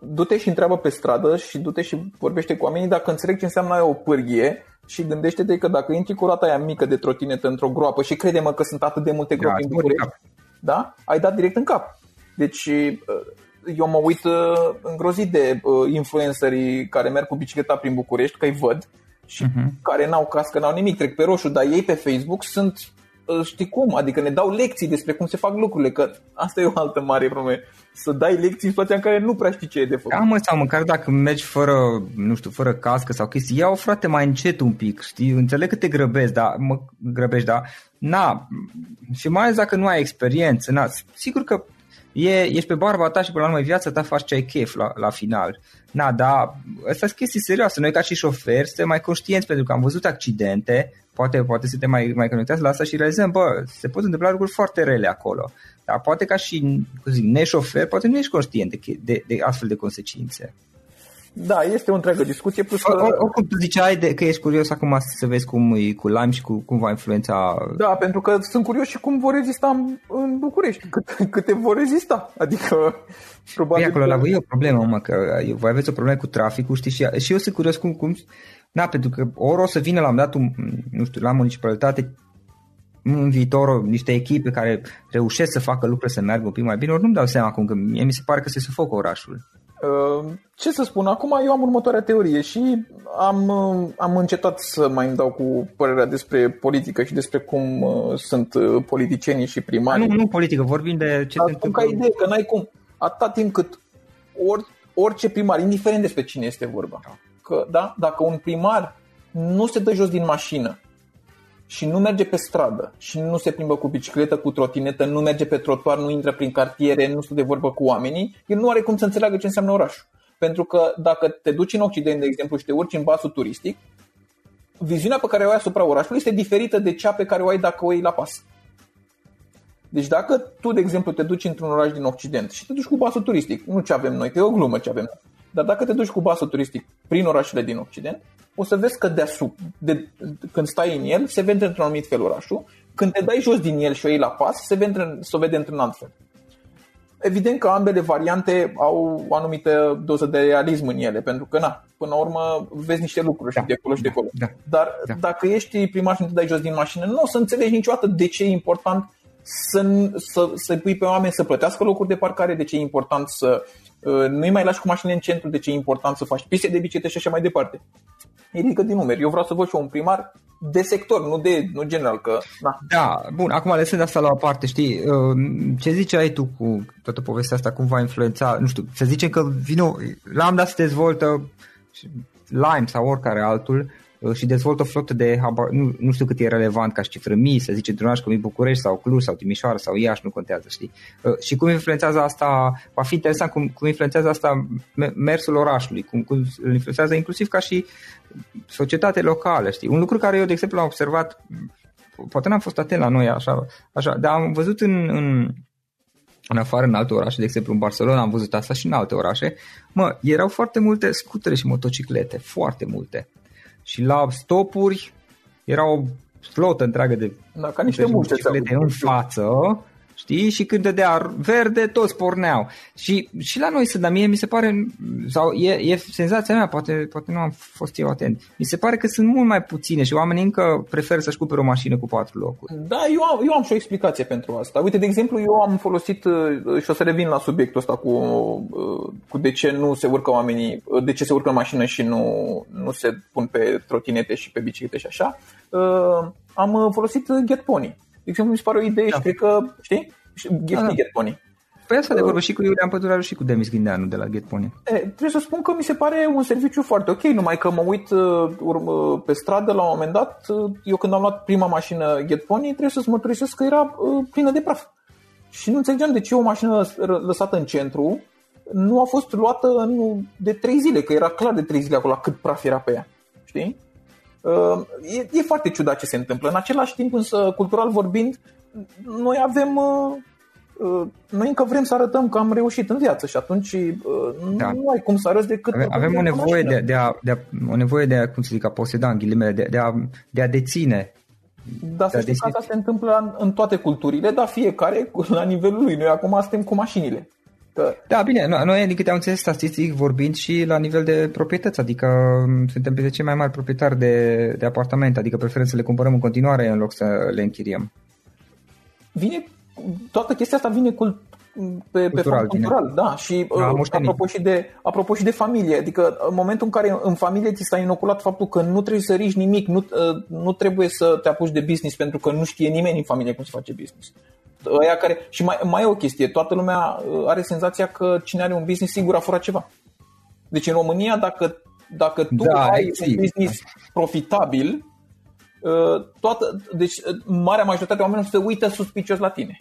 du-te și întreabă pe stradă și du-te și vorbește cu oamenii dacă înțeleg ce înseamnă o pârghie și gândește-te că dacă intri cu rata aia mică de trotinetă într-o groapă și crede-mă că sunt atât de multe gropi da, în București, da? ai dat direct în cap. Deci uh, eu mă uit uh, îngrozit de influencerii care merg cu bicicleta prin București, că îi văd și uh-huh. care n-au cască, n-au nimic, trec pe roșu, dar ei pe Facebook sunt știi cum, adică ne dau lecții despre cum se fac lucrurile, că asta e o altă mare problemă, să dai lecții în situația în care nu prea știi ce e de făcut. Da, mă, sau măcar dacă mergi fără, nu știu, fără cască sau chestii, ia-o frate mai încet un pic, știi, înțeleg că te grăbezi, dar mă grăbești, dar na, și mai ales dacă nu ai experiență, na, sigur că e, ești pe barba ta și până la urmă viața ta faci ce ai chef la, la final. Na, da, asta sunt chestii serioase. Noi ca și șoferi suntem mai conștienți pentru că am văzut accidente, poate, poate suntem mai, mai conectați la asta și realizăm, bă, se pot întâmpla lucruri foarte rele acolo. Dar poate ca și cum zic, neșofer, poate nu ești conștient de, de, de astfel de consecințe. Da, este o întreagă discuție. Plus că... Oricum tu ziceai de, că ești curios acum să vezi cum e cu Lime și cu, cum va influența... Da, pentru că sunt curios și cum vor rezista în, în București, cât, câte vor rezista. Adică, probabil... Păi acolo la voi e o problemă, mă, că voi aveți o problemă cu traficul, știi, și, și eu sunt curios cum, cum... Da, pentru că ori o să vină la un dat, nu știu, la municipalitate în viitor niște echipe care reușesc să facă lucrurile să meargă un pic mai bine, ori nu-mi dau seama acum, că mie mi se pare că se sufocă orașul. Ehm, ce să spun, acum eu am următoarea teorie și am, am încetat să mai îmi dau cu părerea despre politică și despre cum uh, sunt uh, politicienii și primarii. Nu, nu politică, vorbim de ce Dar se întâmplă. ca idee, că n-ai cum, atâta timp cât or, orice primar, indiferent despre cine este vorba, că, da, dacă un primar nu se dă jos din mașină și nu merge pe stradă și nu se plimbă cu bicicletă, cu trotinetă, nu merge pe trotuar, nu intră prin cartiere, nu stă de vorbă cu oamenii, el nu are cum să înțeleagă ce înseamnă orașul. Pentru că dacă te duci în Occident, de exemplu, și te urci în basul turistic, viziunea pe care o ai asupra orașului este diferită de cea pe care o ai dacă o iei la pas. Deci dacă tu, de exemplu, te duci într-un oraș din Occident și te duci cu basul turistic, nu ce avem noi, că e o glumă ce avem, dar dacă te duci cu basul turistic prin orașele din Occident, o să vezi că deasupra, de, când stai în el, se vede într-un anumit fel orașul, când te dai jos din el și o iei la pas, se vede, se vede într-un alt fel. Evident că ambele variante au o anumită doză de realism în ele, pentru că, na, până la urmă, vezi niște lucruri da, și de acolo și de acolo. Da, Dar da. dacă ești primar și nu te dai jos din mașină, nu o să înțelegi niciodată de ce e important să, să, să pui pe oameni să plătească locuri de parcare, de ce e important să Uh, nu-i mai lași cu mașinile în centru, de ce e important să faci piste de biciclete și așa mai departe. E ridică din numeri. Eu vreau să văd și un primar de sector, nu de nu general, că... Da, da bun, acum lăsând asta la o parte, știi, uh, ce ziceai tu cu toată povestea asta, cum va influența, nu știu, să zicem că vino, Lambda se dezvoltă Lime sau oricare altul uh, și dezvoltă o flotă de, nu, nu știu cât e relevant ca și cifră mii, să zice într-un oraș cum e București sau Cluj sau Timișoara sau Iași, nu contează, știi? Uh, și cum influențează asta, va fi interesant cum, cum influențează asta mersul orașului, cum, cum îl influențează inclusiv ca și societate locală, știi? Un lucru care eu, de exemplu, am observat, poate n-am fost atent la noi așa, așa dar am văzut în, în în afară în alte orașe, de exemplu în Barcelona am văzut asta și în alte orașe, mă, erau foarte multe scutere și motociclete, foarte multe. Și la stopuri era o flotă întreagă de da, ca niște motociclete în față Știi? Și când dădea verde, toți porneau. Și, și la noi sunt, dar mie mi se pare, sau e, e senzația mea, poate, poate nu am fost eu atent, mi se pare că sunt mult mai puține și oamenii încă preferă să-și cumpere o mașină cu patru locuri. Da, eu am, eu am și o explicație pentru asta. Uite, de exemplu, eu am folosit, uh, și o să revin la subiectul ăsta cu, uh, cu de ce nu se urcă oamenii, uh, de ce se urcă în mașină și nu, nu se pun pe trotinete și pe biciclete și așa. Am folosit Get Pony de exemplu, mi se pare o idee da. și cred că, știi, Get, da, da. Get Pony. Păi asta de vorbă și cu Iulian Păduraru și cu Demis Ghindeanu de la Get Pony. E, trebuie să spun că mi se pare un serviciu foarte ok, numai că mă uit uh, uh, pe stradă la un moment dat, uh, eu când am luat prima mașină Get Pony, trebuie să-ți mărturisesc că era uh, plină de praf. Și nu înțelegeam de ce o mașină lăsată în centru nu a fost luată în, de trei zile, că era clar de trei zile acolo cât praf era pe ea. Știi? Uh, e, e foarte ciudat ce se întâmplă. În același timp, însă, cultural vorbind, noi avem uh, uh, noi încă vrem să arătăm că am reușit în viață și atunci da. nu ai cum să arăți decât avem, avem o nevoie de, de, a, de a, o nevoie de a, cum să zic, a poseda în ghilimele, de, de, a, de a deține dar să știți că asta se întâmplă în, în toate culturile, dar fiecare la nivelul lui. Noi acum suntem cu mașinile. Că... Da, bine, noi, din câte am înțeles statistic, vorbind și la nivel de proprietăți, adică mm, suntem printre cei mai mari proprietari de, de apartamente, adică preferăm să le cumpărăm în continuare în loc să le închiriem. Vine, toată chestia asta vine cu, pe, cultural, pe cultural, da, și da, uh, apropo, și de, apropo și de familie, adică în momentul în care în familie ți s-a inoculat faptul că nu trebuie să riști nimic, nu, uh, nu trebuie să te apuci de business pentru că nu știe nimeni în familie cum se face business ăia care... Și mai, mai e o chestie, toată lumea uh, are senzația că cine are un business sigur a furat ceva. Deci în România, dacă, dacă tu da, ai un business profitabil, uh, toată, deci uh, marea majoritate a oamenilor se uită suspicios la tine.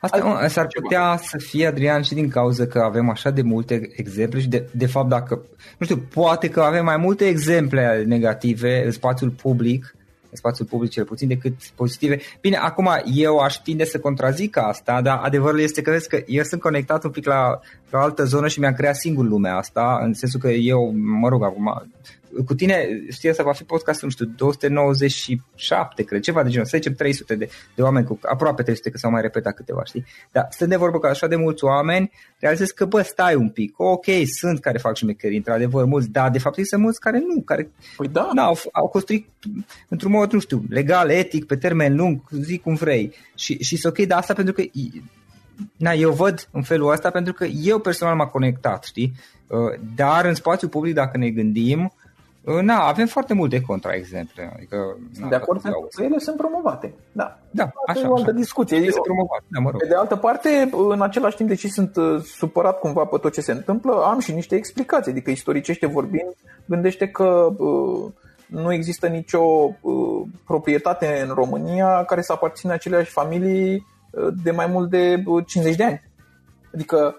Asta s-ar putea să fie, Adrian, și din cauza că avem așa de multe exemple și de, de fapt dacă, nu știu, poate că avem mai multe exemple negative în spațiul public în spațiul public cel puțin decât pozitive. Bine, acum eu aș tinde să contrazic asta, dar adevărul este că vezi că eu sunt conectat un pic la, la o altă zonă și mi-am creat singur lumea asta, în sensul că eu, mă rog, acum cu tine, știi, asta va fi podcastul, nu știu, 297, cred, ceva de genul, să zicem 300 de, de oameni, cu aproape 300, că s-au mai repetat câteva, știi? Dar stând de vorbă că așa de mulți oameni, realizez că, bă, stai un pic, ok, sunt care fac șmecherii, într-adevăr, mulți, dar de fapt sunt mulți care nu, care păi da. au, au construit într-un mod, nu știu, legal, etic, pe termen lung, zic cum vrei. Și, și sunt ok de asta pentru că na, eu văd în felul ăsta pentru că eu personal m-am conectat, știi? Uh, dar în spațiu public, dacă ne gândim, Na, avem foarte multe contraexemple. Adică, na, de acord, pentru că ele sunt promovate. Da, da așa, e o altă așa. discuție. Este promovat, da, mă rog. Pe de altă parte, în același timp, deși sunt uh, supărat cumva pe tot ce se întâmplă, am și niște explicații. Adică, istoricește vorbind, gândește că uh, nu există nicio uh, proprietate în România care să aparține aceleași familii uh, de mai mult de 50 uh, de ani. Adică,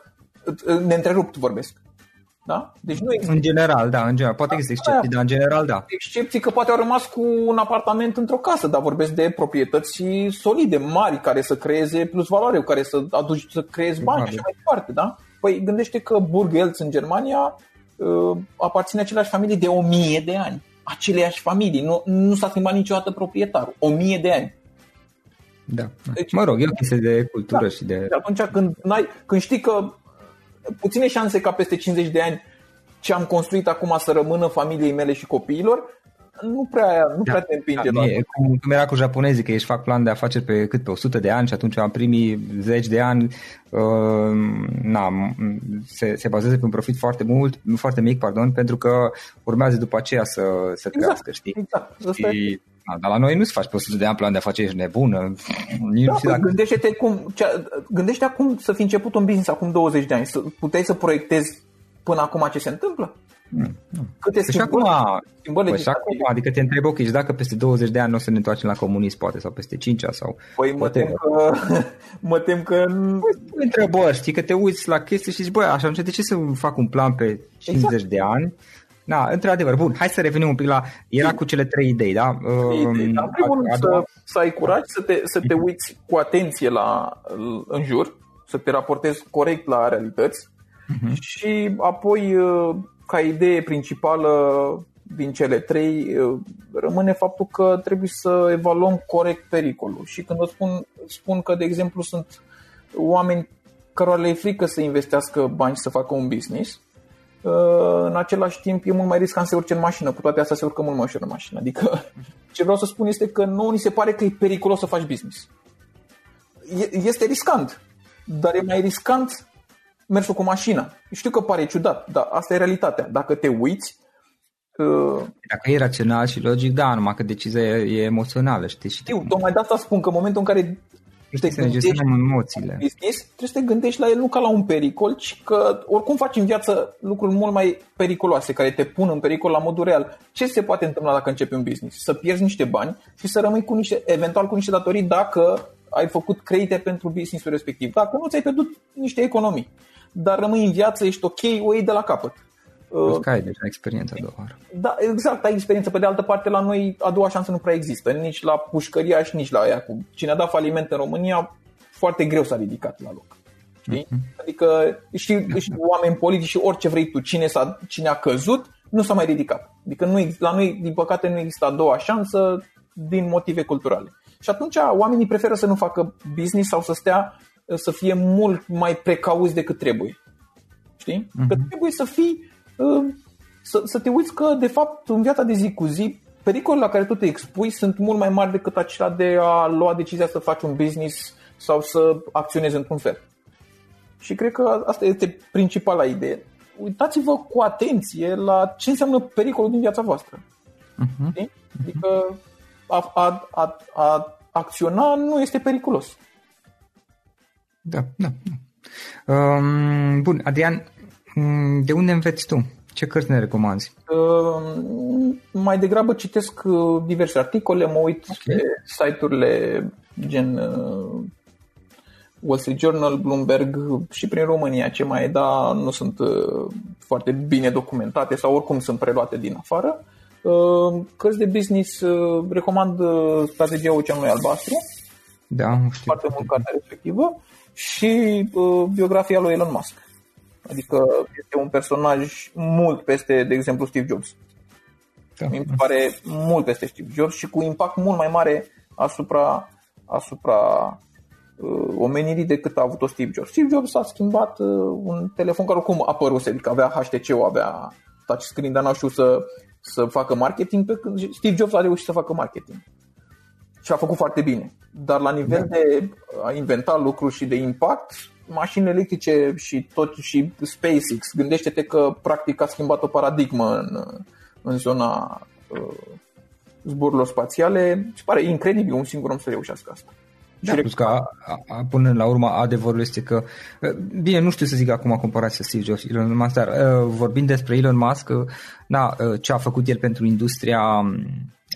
uh, neîntrerupt vorbesc. Da? Deci nu există. În general, da, în general. Poate există excepții, dar în general, da. Excepții că poate au rămas cu un apartament într-o casă, dar vorbesc de proprietăți solide, mari, care să creeze plus valoare, care să aduci, să creezi bani și așa mai departe, da? Păi gândește că Burg în Germania uh, aparține aceleași familii de o mie de ani. Aceleași familii. Nu, nu s-a schimbat niciodată proprietarul. O mie de ani. Da. Deci, mă rog, e o chestie de cultură da. și de... Și atunci când, n-ai, când știi că puține șanse ca peste 50 de ani ce am construit acum să rămână familiei mele și copiilor, nu prea, nu da, prea te împinge da, la e, cum, cum era cu japonezii, că ei își fac plan de afaceri pe cât pe 100 de ani și atunci în primii 10 de ani uh, na, se, se bazează pe un profit foarte mult, foarte mic, pardon, pentru că urmează după aceea să, să exact, crească, știi? Exact, și, da, dar la noi nu se faci pe 100 de ani plan de afaceri, ești nebună. Da, păi, dacă... gândește-te cum, cea, gândește acum să fi început un business acum 20 de ani, să puteai să proiectezi până acum ce se întâmplă? Mm, Câte păi schimbări, acum, păi și acum, adică te întreb, ok, și dacă peste 20 de ani nu o să ne întoarcem la comunism, poate, sau peste 5 sau... Păi mă tem că... mă tem că... Păi, întrebări, știi, că te uiți la chestii și zici, băi, așa, de ce să fac un plan pe 50 exact. de ani? Da, într-adevăr. Bun, hai să revenim un pic la... Era cu cele trei idei, da? Idei, da. În primul rând, să, să ai curaj să te, să te uiți cu atenție la, în jur, să te raportezi corect la realități uh-huh. și apoi, uh, ca idee principală din cele trei, uh, rămâne faptul că trebuie să evaluăm corect pericolul. Și când vă spun, spun că, de exemplu, sunt oameni cărora le e frică să investească bani să facă un business, Uh, în același timp e mult mai riscant să urce în mașină, cu toate astea se urcă mult mai ușor în mașină. Adică ce vreau să spun este că nu ni se pare că e periculos să faci business. Este riscant, dar e mai riscant mersul cu mașina. Știu că pare ciudat, dar asta e realitatea. Dacă te uiți, uh, dacă e rațional și logic, da, numai că decizia e emoțională, știi? Știu, tocmai de asta spun că în momentul în care Știi, să ne gestionăm emoțiile. Business, trebuie să te gândești la el nu ca la un pericol, ci că oricum faci în viață lucruri mult mai periculoase, care te pun în pericol la modul real. Ce se poate întâmpla dacă începi un business? Să pierzi niște bani și să rămâi cu niște, eventual cu niște datorii dacă ai făcut credite pentru businessul respectiv. Dacă nu ți-ai pierdut niște economii, dar rămâi în viață, ești ok, o iei de la capăt. Uh, că ai deja experiența a doua oară. Da, exact, ai experiență. Pe de altă parte, la noi a doua șansă nu prea există, nici la pușcăria și nici la aia. Cu cine a dat faliment în România, foarte greu s-a ridicat la loc. Știi? Uh-huh. Adică știi, știi, oameni politici și orice vrei tu, cine, s-a, cine a căzut, nu s-a mai ridicat. Adică nu, la noi, din păcate, nu există a doua șansă din motive culturale. Și atunci oamenii preferă să nu facă business sau să stea, să fie mult mai precauți decât trebuie. Știi? Uh-huh. Că trebuie să fii să, să te uiți că, de fapt, în viața de zi cu zi, pericolele la care tu te expui sunt mult mai mari decât acela de a lua decizia să faci un business sau să acționezi într-un fel. Și cred că asta este principala idee. Uitați-vă cu atenție la ce înseamnă pericolul din viața voastră. Uh-huh. Adică a, a, a, a acționa nu este periculos. Da, da. da. Um, bun, Adrian, Mm, de unde înveți tu? Ce cărți ne recomanzi? Uh, mai degrabă citesc uh, diverse articole, mă uit okay. pe site-urile gen uh, Wall Street Journal, Bloomberg și prin România ce mai e, dar nu sunt uh, foarte bine documentate sau oricum sunt preluate din afară. Uh, cărți de business, uh, recomand uh, Strategia Oceanului Albastru, da, știu. foarte mult cartea respectivă, și uh, biografia lui Elon Musk. Adică este un personaj mult peste, de exemplu, Steve Jobs. Da. Mi pare mult peste Steve Jobs și cu impact mult mai mare asupra, asupra uh, omenirii decât a avut-o Steve Jobs. Steve Jobs a schimbat uh, un telefon care oricum apăruse, adică avea HTC-ul, avea touchscreen, dar n-a știut să, să facă marketing, pe când Steve Jobs a reușit să facă marketing. Și a făcut foarte bine. Dar la nivel da. de a inventa lucruri și de impact, mașini electrice și tot și SpaceX, gândește-te că practic a schimbat o paradigmă în, în zona uh, zborurilor spațiale. Și pare incredibil un singur om să reușească asta. Da, plus că a, a, până la urmă adevărul este că, uh, bine, nu știu să zic acum comparația Steve Jobs și Elon Musk, dar uh, vorbind despre Elon Musk, uh, na, uh, ce a făcut el pentru industria um,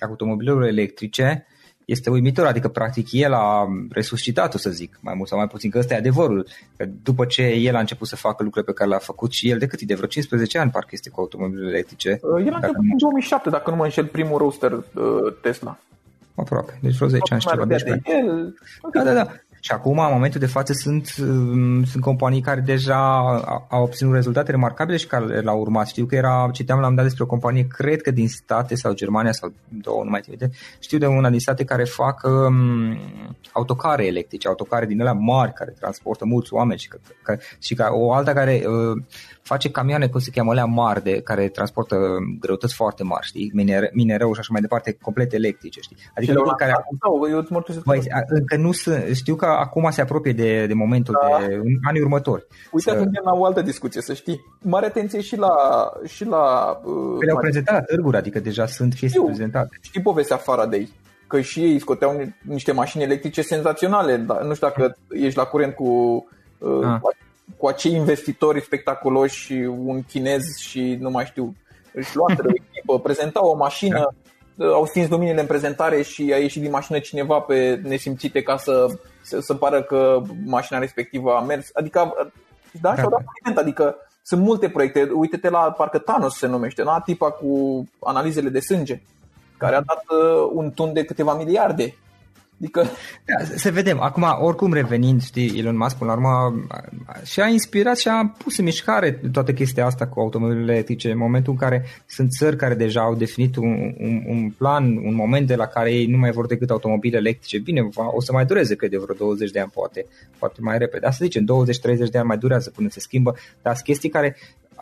automobilelor electrice, este uimitor, adică practic el a resuscitat-o să zic, mai mult sau mai puțin, că ăsta e adevărul. Că după ce el a început să facă lucrurile pe care le-a făcut și el de cât de vreo 15 ani parcă este cu automobilele electrice. Uh, el a început în 2007, dacă nu mă înșel, primul roster uh, Tesla. Aproape, deci vreo 10 ani și ceva. De el. Da, da, da. Și acum, în momentul de față, sunt, um, sunt companii care deja au obținut rezultate remarcabile și care l-au urmat. Știu că era, citeam la un dat despre o companie, cred că din state sau Germania sau două, nu mai țin știu de una din state care fac um, autocare electrice, autocare din alea mari care transportă mulți oameni și, că, că, și ca o alta care uh, face camioane, cum se cheamă, alea mari, de, care transportă greutăți foarte mari, știi, Miner, minereu și așa mai departe, complet electrice, știi. Adică lucruri care... Da, eu băi, încă nu sunt, știu că acum se apropie de, de momentul da. de anii următori. Uite, să... ajungem la o altă discuție, să știi. Mare atenție și la... Și la uh, le-au prezentat la târguri, adică deja sunt chestii prezentate. Știi povestea Faraday? Că și ei scoteau niște mașini electrice senzaționale. Dar nu știu dacă ești la curent cu uh, ah cu acei investitori spectaculoși și un chinez și nu mai știu, își luat o echipă, prezentau o mașină, da. au stins luminile în prezentare și a ieșit din mașină cineva pe nesimțite ca să, să, să pară că mașina respectivă a mers. Adică, da, și-au dat da. adică sunt multe proiecte. Uite-te la parcă Thanos se numește, da? tipa cu analizele de sânge, care a dat uh, un tun de câteva miliarde Adică... Da, să vedem. Acum, oricum revenind, știi, Elon Musk, până la urmă, și-a inspirat și a pus în mișcare toată chestia asta cu automobilele electrice în momentul în care sunt țări care deja au definit un, un, un plan, un moment de la care ei nu mai vor decât automobile electrice. Bine, o să mai dureze, cred, de vreo 20 de ani, poate, poate mai repede. Asta zicem, 20-30 de ani mai durează până se schimbă, dar sunt chestii care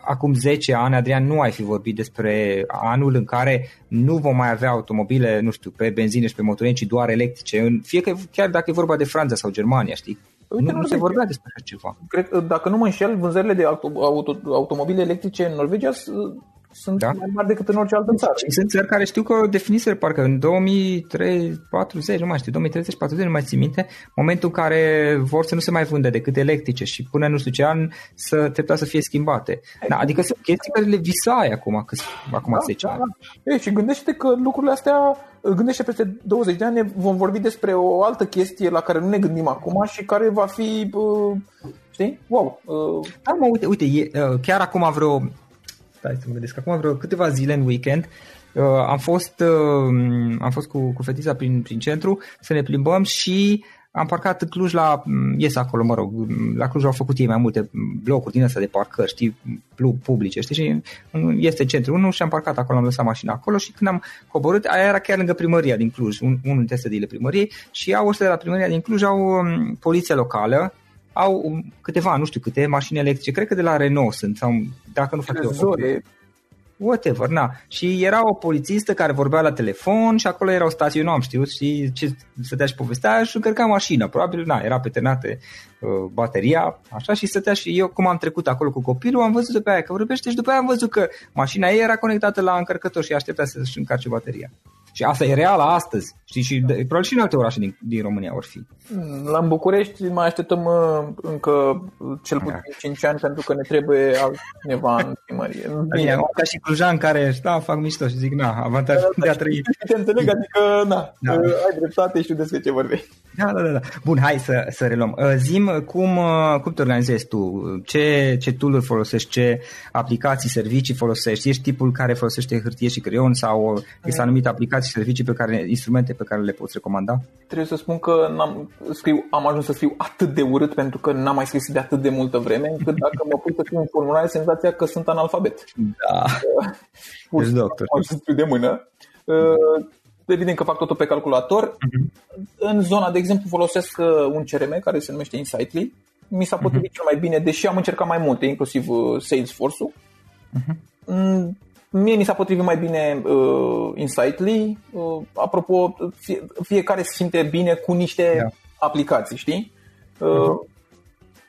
acum 10 ani, Adrian, nu ai fi vorbit despre anul în care nu vom mai avea automobile, nu știu, pe benzină și pe motorini, ci doar electrice, fie că chiar dacă e vorba de Franța sau Germania, știi? Uite, nu, nu se vorbea despre așa ceva. Cred, dacă nu mă înșel, vânzările de auto, auto, automobile electrice în Norvegia sunt da? mai mari decât în orice altă țară. Și sunt țări care știu că definiseră parcă în 2040, nu mai știu, 2030-40, nu mai țin minte, momentul în care vor să nu se mai vândă decât electrice și până nu știu ce an să trebuia să fie schimbate. Da, adică sunt chestii care le visai acum, că, acum da, 10 da, ani. Da. Ei, și gândește că lucrurile astea, gândește peste 20 de ani vom vorbi despre o altă chestie la care nu ne gândim acum și care va fi, știi, wow. Da, mă, uite, uite, e, chiar acum vreo stai să mă gândesc, acum vreo câteva zile în weekend uh, am fost, uh, am fost cu, cu fetița prin, prin centru să ne plimbăm și am parcat în Cluj la, mm, ies acolo, mă rog, mm, la Cluj au făcut ei mai multe blocuri din astea de parcări, știi, publice, știi, și este centru unul și am parcat acolo, am lăsat mașina acolo și când am coborât, aia era chiar lângă primăria din Cluj, un, unul dintre sediile primăriei și au ăștia de la primăria din Cluj, au um, poliția locală, au câteva, nu știu câte, mașini electrice, cred că de la Renault sunt, sau dacă nu fac eu whatever, na. Și era o polițistă care vorbea la telefon și acolo era o stație, eu nu am știut, și ce stătea și povestea și încărca mașina. Probabil, na, era peternată uh, bateria, așa, și stătea și eu, cum am trecut acolo cu copilul, am văzut pe aia că vorbește și după aia am văzut că mașina ei era conectată la încărcător și aștepta să-și încarce bateria. Și asta e reală astăzi. Știi, și de, probabil și în alte orașe din, din România vor fi. La București mai așteptăm uh, încă cel puțin 5 ani pentru că ne trebuie altcineva în primărie. Bine, ca și Clujan care, da, fac mișto și zic, na, avantaj da, de a trăi. Te înțeleg, adică, na, da. Uh, ai dreptate, știu despre ce vorbești. Da, da, da, da. Bun, hai să, să reluăm. Uh, zim, cum, uh, cum te organizezi tu? Ce, ce tool folosești? Ce aplicații, servicii folosești? Ești tipul care folosește hârtie și creion sau este anumite aplicații și servicii pe care, instrumente pe care le poți recomanda? Trebuie să spun că n-am, scriu, am ajuns să scriu atât de urât pentru că n-am mai scris de atât de multă vreme, încât dacă mă pui să scriu un formular, ai senzația că sunt analfabet. Da. Pur și doctor. Am să scriu de mână. Uh, evident că fac totul pe calculator. Uh-huh. În zona, de exemplu, folosesc uh, un CRM care se numește Insightly. Mi s-a potrivit uh-huh. cel mai bine, deși am încercat mai multe, inclusiv uh, Salesforce-ul. Uh-huh. Mie mi s-a potrivit mai bine uh, Insightly. Uh, apropo, fie, fiecare se simte bine cu niște yeah. aplicații, știi? Uh, uh-huh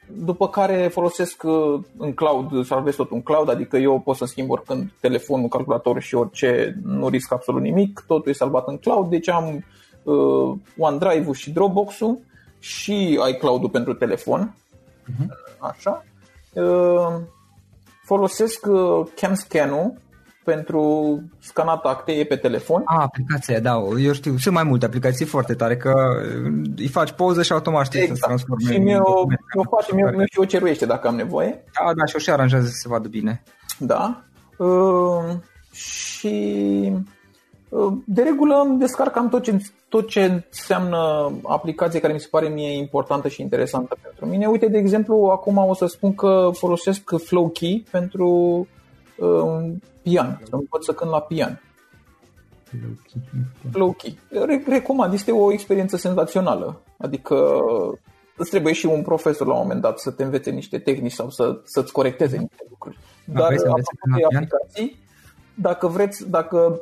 după care folosesc uh, în cloud, salvez tot în cloud, adică eu pot să schimb oricând telefonul, calculatorul și orice, nu risc absolut nimic, totul e salvat în cloud, deci am uh, OneDrive-ul și Dropbox-ul și iCloud-ul pentru telefon, uh-huh. așa. Uh, folosesc uh, CamScan-ul pentru scanat acte pe telefon. Ah, aplicația, da, eu știu, sunt mai multe aplicații foarte tare, că îi faci poză și automat știi exact. să transforme Și mi-o, mi-o face, mi-o, mi și o ceruiește dacă am nevoie. Da, da, și o și aranjează să se vadă bine. Da. Uh, și De regulă îmi descarcam tot ce, tot ce înseamnă aplicație care mi se pare mie importantă și interesantă pentru mine. Uite, de exemplu, acum o să spun că folosesc FlowKey pentru uh, pian, să învăț să cânt la pian. Flowkey. Recomand, este o experiență senzațională. Adică îți trebuie și un profesor la un moment dat să te învețe niște tehnici sau să, să-ți corecteze niște lucruri. Dar apropo de aplicații, dacă vreți, dacă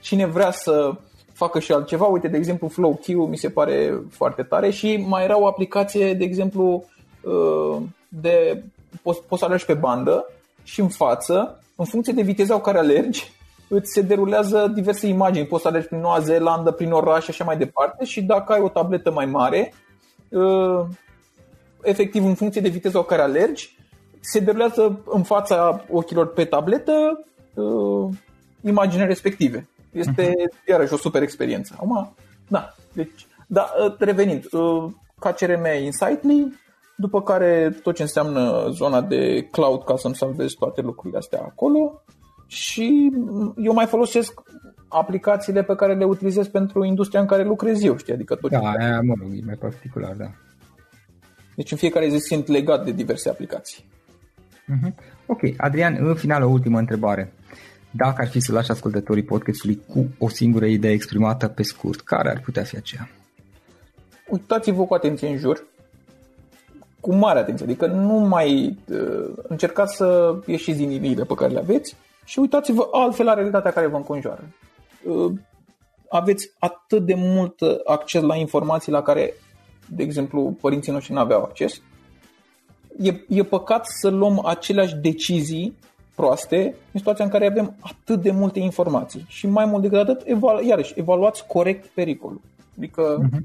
cine vrea să facă și altceva, uite, de exemplu, FlowQ mi se pare foarte tare și mai era o aplicație, de exemplu, uh, de poți, poți să alergi pe bandă și în față, în funcție de viteza cu care alergi, îți se derulează diverse imagini. Poți să alergi prin Noua Zeelandă, prin oraș și așa mai departe și dacă ai o tabletă mai mare, uh, efectiv în funcție de viteza cu care alergi, se derulează în fața ochilor pe tabletă uh, imaginile respective. Este uh-huh. iarăși o super experiență. Acum, da, deci, da, uh, revenind, ca CRM Insightly, după care tot ce înseamnă zona de cloud ca să-mi salvez toate lucrurile astea acolo și eu mai folosesc aplicațiile pe care le utilizez pentru industria în care lucrez eu, știi? Adică tot da, aia, mă rog, e mai particular, da. Deci în fiecare zi sunt legat de diverse aplicații. Uh-huh. Ok, Adrian, în final o ultimă întrebare. Dacă ar fi să lași ascultătorii podcastului cu o singură idee exprimată pe scurt, care ar putea fi aceea? Uitați-vă cu atenție în jur, cu mare atenție, adică nu mai uh, încercați să ieșiți din liniile pe care le aveți și uitați-vă altfel la realitatea care vă înconjoară. Uh, aveți atât de mult acces la informații la care, de exemplu, părinții noștri nu aveau acces. E, e păcat să luăm aceleași decizii proaste în situația în care avem atât de multe informații. Și mai mult decât atât, evalu- iarăși, evaluați corect pericolul. Adică uh-huh.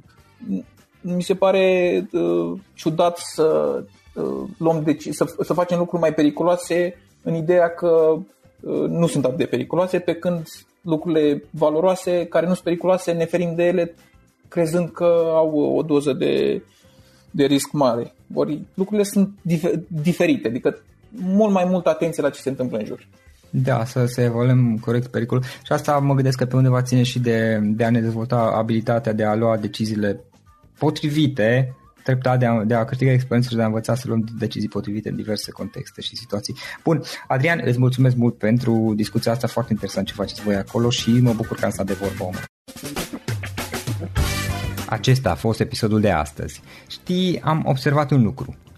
Mi se pare uh, ciudat să uh, luăm deci- să, să facem lucruri mai periculoase în ideea că uh, nu sunt atât de periculoase, pe când lucrurile valoroase, care nu sunt periculoase, ne ferim de ele crezând că au o doză de, de risc mare. Ori lucrurile sunt dif- diferite, adică mult mai multă atenție la ce se întâmplă în jur. Da, să, să evaluăm corect pericolul. Și asta mă gândesc că pe undeva ține și de, de a ne dezvolta abilitatea de a lua deciziile potrivite, treptat de a, de a câștiga experiență și de a învăța să luăm decizii potrivite în diverse contexte și situații. Bun, Adrian, îți mulțumesc mult pentru discuția asta, foarte interesant ce faceți voi acolo și mă bucur că am stat de vorbă om. Acesta a fost episodul de astăzi. Știi, am observat un lucru.